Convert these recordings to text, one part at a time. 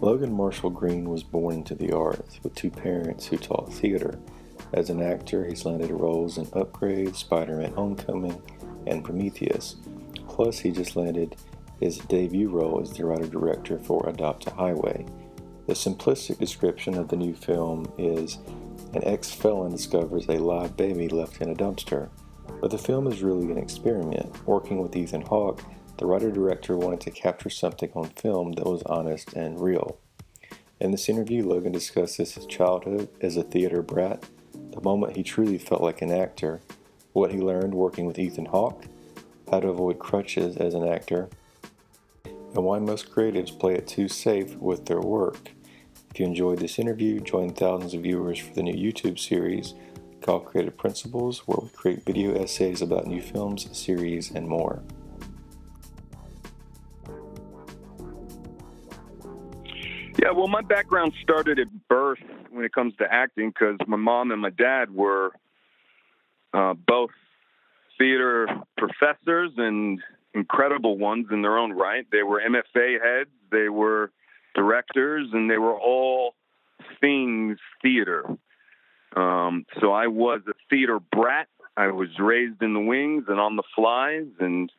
Logan Marshall Green was born into the arts with two parents who taught theater. As an actor, he's landed roles in Upgrade, Spider Man Homecoming, and Prometheus. Plus, he just landed his debut role as the writer director for Adopt a Highway. The simplistic description of the new film is an ex felon discovers a live baby left in a dumpster. But the film is really an experiment. Working with Ethan Hawke, the writer director wanted to capture something on film that was honest and real. In this interview, Logan discusses his childhood as a theater brat, the moment he truly felt like an actor, what he learned working with Ethan Hawke, how to avoid crutches as an actor, and why most creatives play it too safe with their work. If you enjoyed this interview, join thousands of viewers for the new YouTube series called Creative Principles, where we create video essays about new films, series, and more. Well, my background started at birth when it comes to acting because my mom and my dad were uh, both theater professors and incredible ones in their own right. They were MFA heads, they were directors, and they were all things theater. Um, so I was a theater brat. I was raised in the wings and on the flies and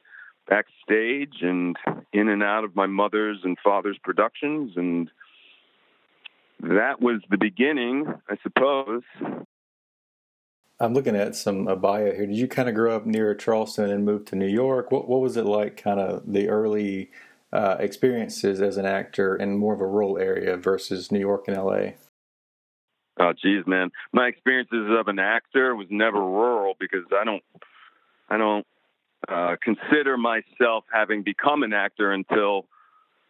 backstage and in and out of my mother's and father's productions and that was the beginning, I suppose. I'm looking at some a bio here. Did you kind of grow up near Charleston and move to New York? What what was it like, kind of the early uh, experiences as an actor in more of a rural area versus New York and LA? Oh, geez, man, my experiences of an actor was never rural because I don't, I don't uh, consider myself having become an actor until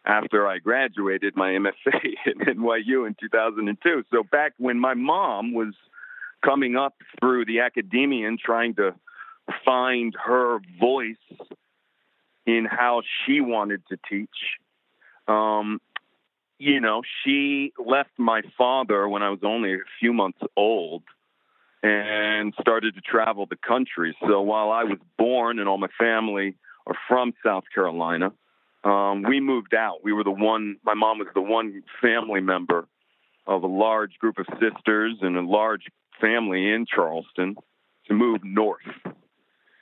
after I graduated my MFA at NYU in 2002. So back when my mom was coming up through the academia and trying to find her voice in how she wanted to teach, um, you know, she left my father when I was only a few months old and started to travel the country. So while I was born and all my family are from South Carolina, um, we moved out. We were the one, my mom was the one family member of a large group of sisters and a large family in Charleston to move north,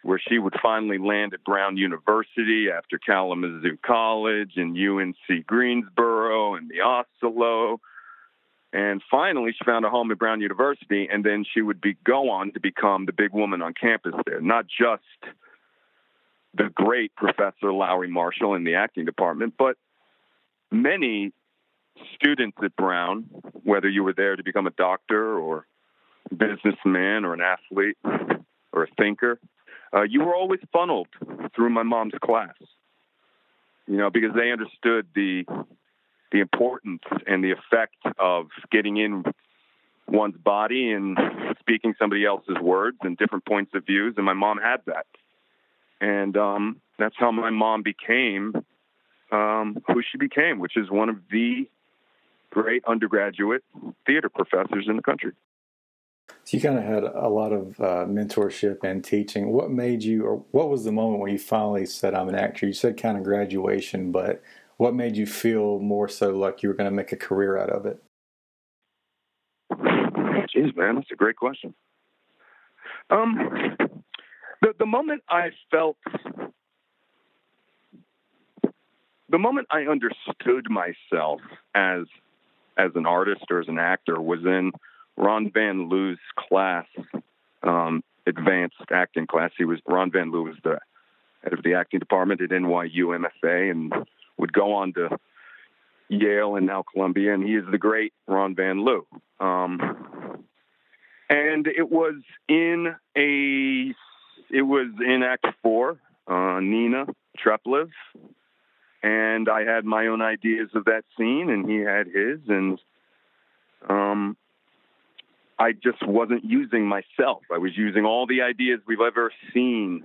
where she would finally land at Brown University after Kalamazoo College and UNC Greensboro and the Osceola. And finally, she found a home at Brown University, and then she would be go on to become the big woman on campus there, not just the great Professor Lowry Marshall in the acting department, but many students at Brown, whether you were there to become a doctor or a businessman or an athlete or a thinker, uh, you were always funneled through my mom's class. You know, because they understood the the importance and the effect of getting in one's body and speaking somebody else's words and different points of views, and my mom had that and um, that's how my mom became um, who she became, which is one of the great undergraduate theater professors in the country. So you kind of had a lot of uh, mentorship and teaching. What made you, or what was the moment when you finally said, "I'm an actor"? You said kind of graduation, but what made you feel more so like you were going to make a career out of it? Jeez, man, that's a great question. Um, the the moment I felt the moment I understood myself as as an artist or as an actor was in Ron Van Lieu's class, um, advanced acting class. He was Ron Van Lieu was the head of the acting department at NYU MFA and would go on to Yale and now Columbia, and he is the great Ron Van Lieu. Um, and it was in a, it was in Act Four. Uh, Nina Treplev, and I had my own ideas of that scene, and he had his, and um, I just wasn't using myself. I was using all the ideas we've ever seen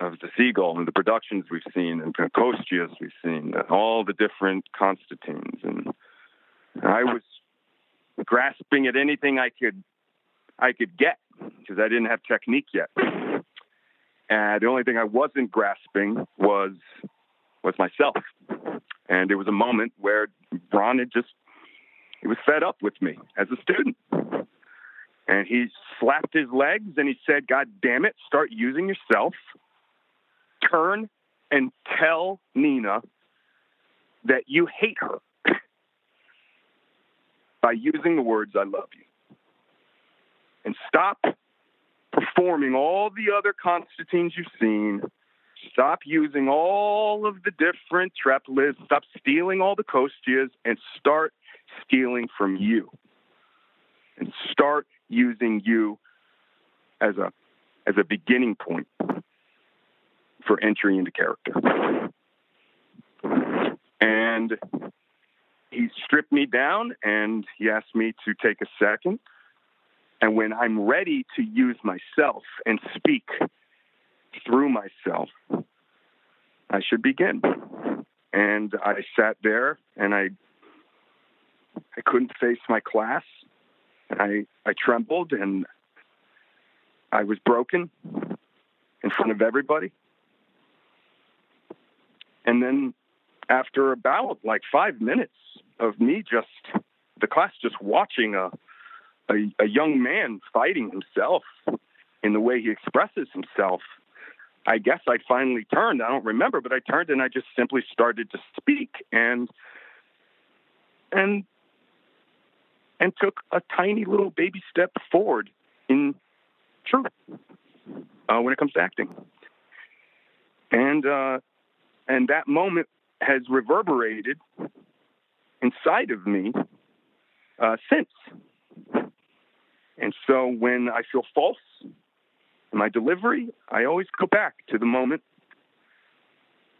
of the Seagull and the productions we've seen and Kostias we've seen, and all the different Constantines, and I was grasping at anything I could I could get because I didn't have technique yet. And the only thing I wasn't grasping was was myself. And it was a moment where Ron had just he was fed up with me as a student. And he slapped his legs and he said, God damn it, start using yourself. Turn and tell Nina that you hate her by using the words, I love you. And stop performing all the other Constantines you've seen. Stop using all of the different Treplevs. Stop stealing all the Kostias and start stealing from you. And start using you as a as a beginning point for entry into character. And he stripped me down and he asked me to take a second and when I'm ready to use myself and speak through myself, I should begin. And I sat there and I I couldn't face my class. I, I trembled and I was broken in front of everybody. And then after about like five minutes of me just the class just watching a a, a young man fighting himself in the way he expresses himself, I guess I finally turned. I don't remember, but I turned and I just simply started to speak and and and took a tiny little baby step forward in truth uh, when it comes to acting. And uh, and that moment has reverberated inside of me uh, since. And so when I feel false in my delivery, I always go back to the moment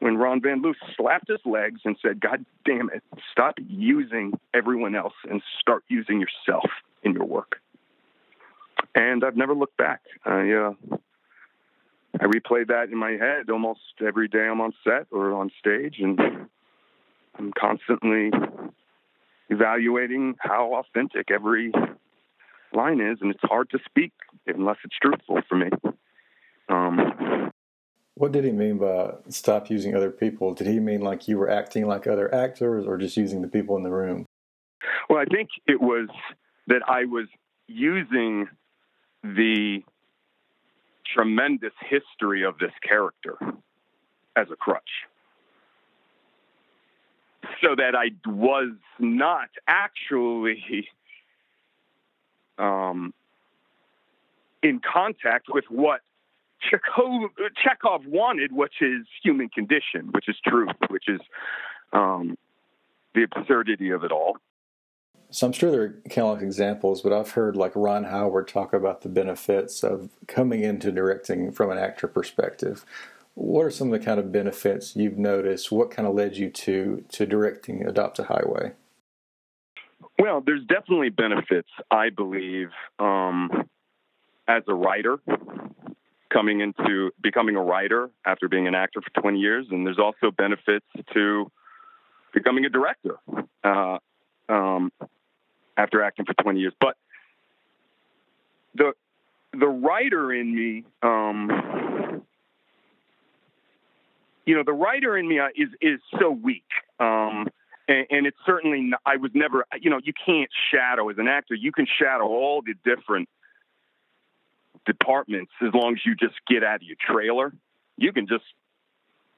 when Ron Van Lieu slapped his legs and said, God damn it, stop using everyone else and start using yourself in your work. And I've never looked back. I, uh, I replay that in my head almost every day I'm on set or on stage, and I'm constantly evaluating how authentic every line is, and it's hard to speak unless it's truthful for me. Um, what did he mean by stop using other people? Did he mean like you were acting like other actors, or just using the people in the room? Well, I think it was that I was using the tremendous history of this character as a crutch. So that I was not actually um, in contact with what Chekhov, wanted, which is human condition, which is truth, which is um, the absurdity of it all. So I'm sure there are countless examples, but I've heard like Ron Howard talk about the benefits of coming into directing from an actor perspective. What are some of the kind of benefits you've noticed? What kind of led you to to directing Adopt a Highway? Well, there's definitely benefits, I believe, um, as a writer, coming into becoming a writer after being an actor for 20 years, and there's also benefits to becoming a director uh, um, after acting for 20 years. But the the writer in me, um, you know, the writer in me uh, is is so weak. Um, and, and it's certainly I was never you know you can't shadow as an actor you can shadow all the different departments as long as you just get out of your trailer. You can just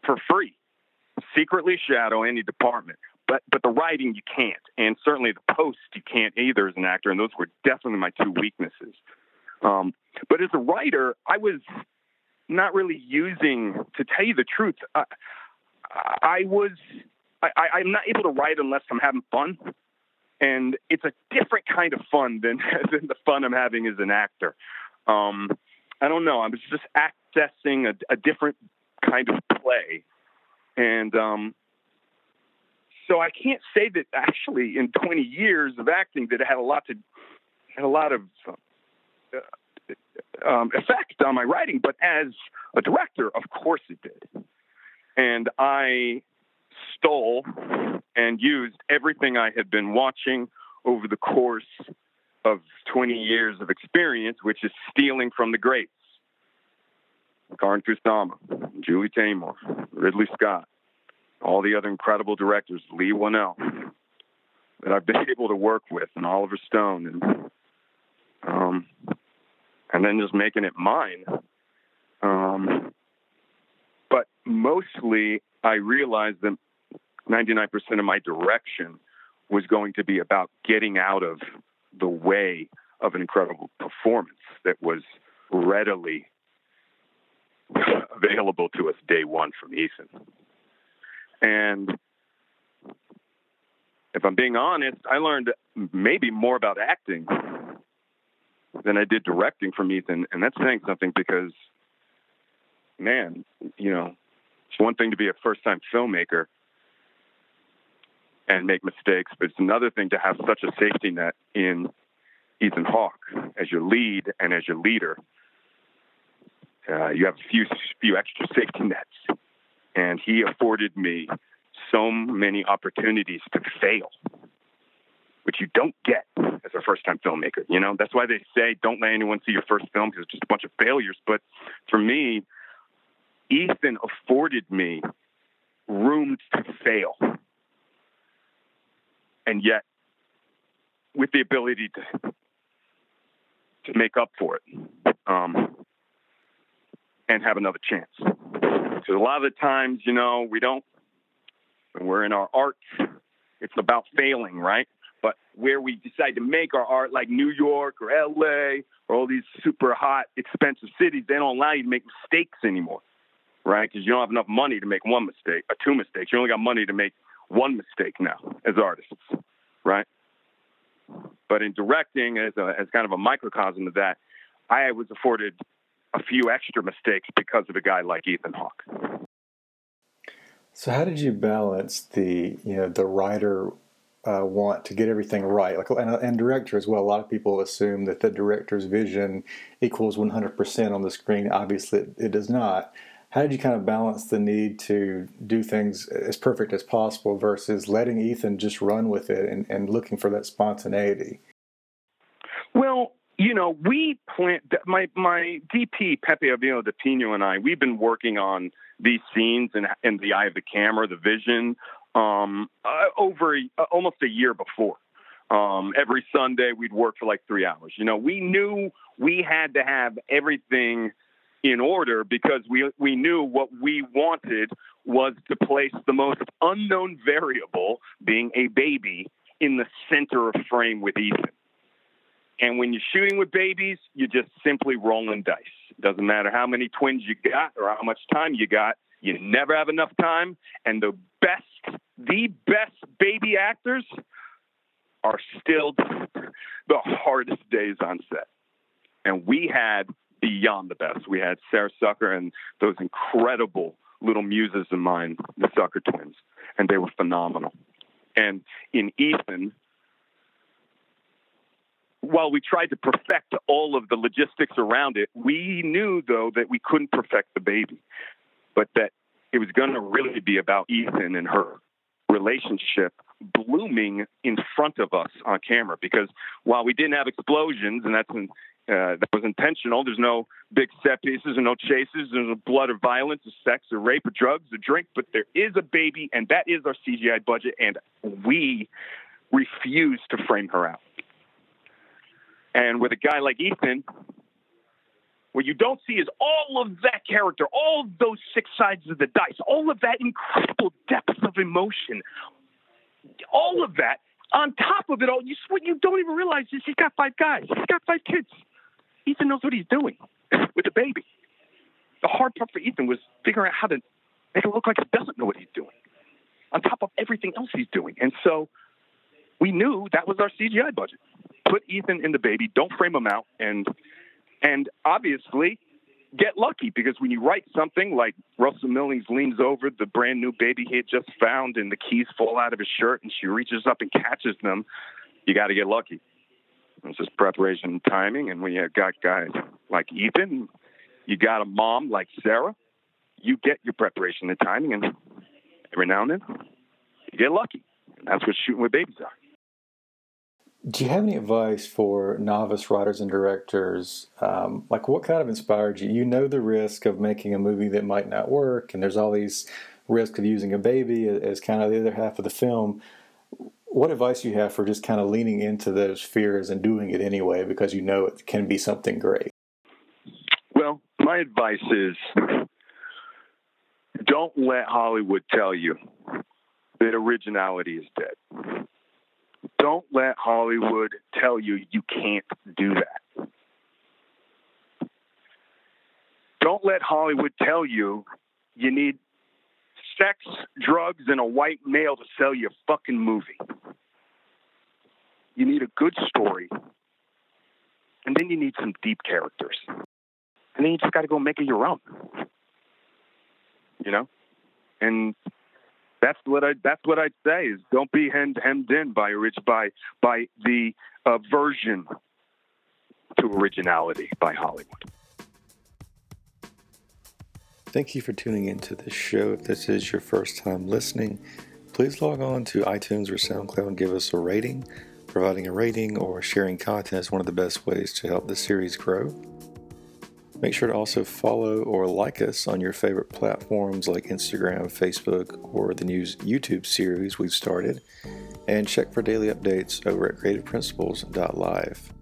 for free secretly shadow any department. But but the writing you can't, and certainly the post you can't either as an actor, and those were definitely my two weaknesses. Um, but as a writer, I was not really using, to tell you the truth, I, I was I, I'm not able to write unless I'm having fun, and it's a different kind of fun than than the fun I'm having as an actor. Um, I don't know. I was just accessing a, a different kind of play, and um, so I can't say that actually in 20 years of acting that it had a lot to had a lot of uh, um, effect on my writing. But as a director, of course it did, and I stole and used everything I had been watching over the course of 20 years of experience, which is stealing from the greats. Karyn Kusama, Julie Taymor, Ridley Scott, all the other incredible directors, Leigh Whannell, that I've been able to work with, and Oliver Stone, and um, and then just making it mine. Um, but mostly, I realized that 99% of my direction was going to be about getting out of the way of an incredible performance that was readily available to us day one from Ethan. And if I'm being honest, I learned maybe more about acting than I did directing from Ethan. And that's saying something because, man, you know, it's one thing to be a first time filmmaker and make mistakes, but it's another thing to have such a safety net in Ethan Hawke as your lead and as your leader. Uh, you have a few few extra safety nets, and he afforded me so many opportunities to fail, which you don't get as a first time filmmaker. You know, that's why they say don't let anyone see your first film because it's just a bunch of failures. But for me, Ethan afforded me room to fail. And yet, with the ability to to make up for it um, and have another chance. Because a lot of the times, you know, we don't, when we're in our art, it's about failing, right? But where we decide to make our art, like New York or LA or all these super hot, expensive cities, they don't allow you to make mistakes anymore, right? Because you don't have enough money to make one mistake or two mistakes. You only got money to make one mistake now as artists, right? But in directing, as, a, as kind of a microcosm of that, I was afforded a few extra mistakes because of a guy like Ethan Hawke. So, how did you balance the you know the writer uh, want to get everything right, like and, and director as well? A lot of people assume that the director's vision equals 100% on the screen. Obviously, it, it does not. How did you kind of balance the need to do things as perfect as possible versus letting Ethan just run with it and, and looking for that spontaneity? Well, you know, we plan my my DP Pepe Avila del Pino and I. We've been working on these scenes in in the eye of the camera, the vision, um, uh, over a, uh, almost a year before. Um, every Sunday, we'd work for like three hours. You know, we knew we had to have everything in order because we we knew what we wanted was to place the most unknown variable, being a baby, in the center of frame with Ethan. And when you're shooting with babies, you're just simply rolling dice. It doesn't matter how many twins you got or how much time you got. You never have enough time. And the best, the best baby actors are still the hardest days on set. And we had beyond the best. We had Sarah Sucker and those incredible little muses of mine, the Sucker twins, and they were phenomenal. And in Ethan, while we tried to perfect all of the logistics around it, we knew though that we couldn't perfect the baby, but that it was going to really be about Ethan and her relationship blooming in front of us on camera. Because while we didn't have explosions, and that's an uh, that was intentional. There's no big set pieces and no chases. There's no blood or violence or sex or rape or drugs or drink, but there is a baby, and that is our CGI budget, and we refuse to frame her out. And with a guy like Ethan, what you don't see is all of that character, all those six sides of the dice, all of that incredible depth of emotion, all of that on top of it all, you what you don't even realize is he's got five guys. He's got five kids. Ethan knows what he's doing with the baby. The hard part for Ethan was figuring out how to make it look like he doesn't know what he's doing, on top of everything else he's doing. And so we knew that was our CGI budget. Put Ethan in the baby, don't frame him out, and and obviously get lucky because when you write something like Russell Millings leans over the brand new baby he had just found and the keys fall out of his shirt and she reaches up and catches them, you got to get lucky. It's just preparation and timing. And you got guys like Ethan, you got a mom like Sarah, you get your preparation and timing. And every now and then, you get lucky. And that's what shooting with babies are. Do you have any advice for novice writers and directors? Um, like, what kind of inspired you? You know the risk of making a movie that might not work, and there's all these risks of using a baby as kind of the other half of the film. What advice you have for just kind of leaning into those fears and doing it anyway because you know it can be something great? Well, my advice is don't let Hollywood tell you that originality is dead don't let Hollywood tell you you can't do that. Don't let Hollywood tell you you need sex, drugs, and a white male to sell you a fucking movie. You need a good story. And then you need some deep characters. And then you just got to go make it your own. You know? And that's what I that's what I'd say is don't be hemmed hemmed in by rich by by the uh, aversion to originality by Hollywood. Thank you for tuning into this show. If this is your first time listening, please log on to iTunes or SoundCloud and give us a rating. Providing a rating or sharing content is one of the best ways to help the series grow. Make sure to also follow or like us on your favorite platforms like Instagram, Facebook, or the new YouTube series we've started. And check for daily updates over at creativeprinciples.live.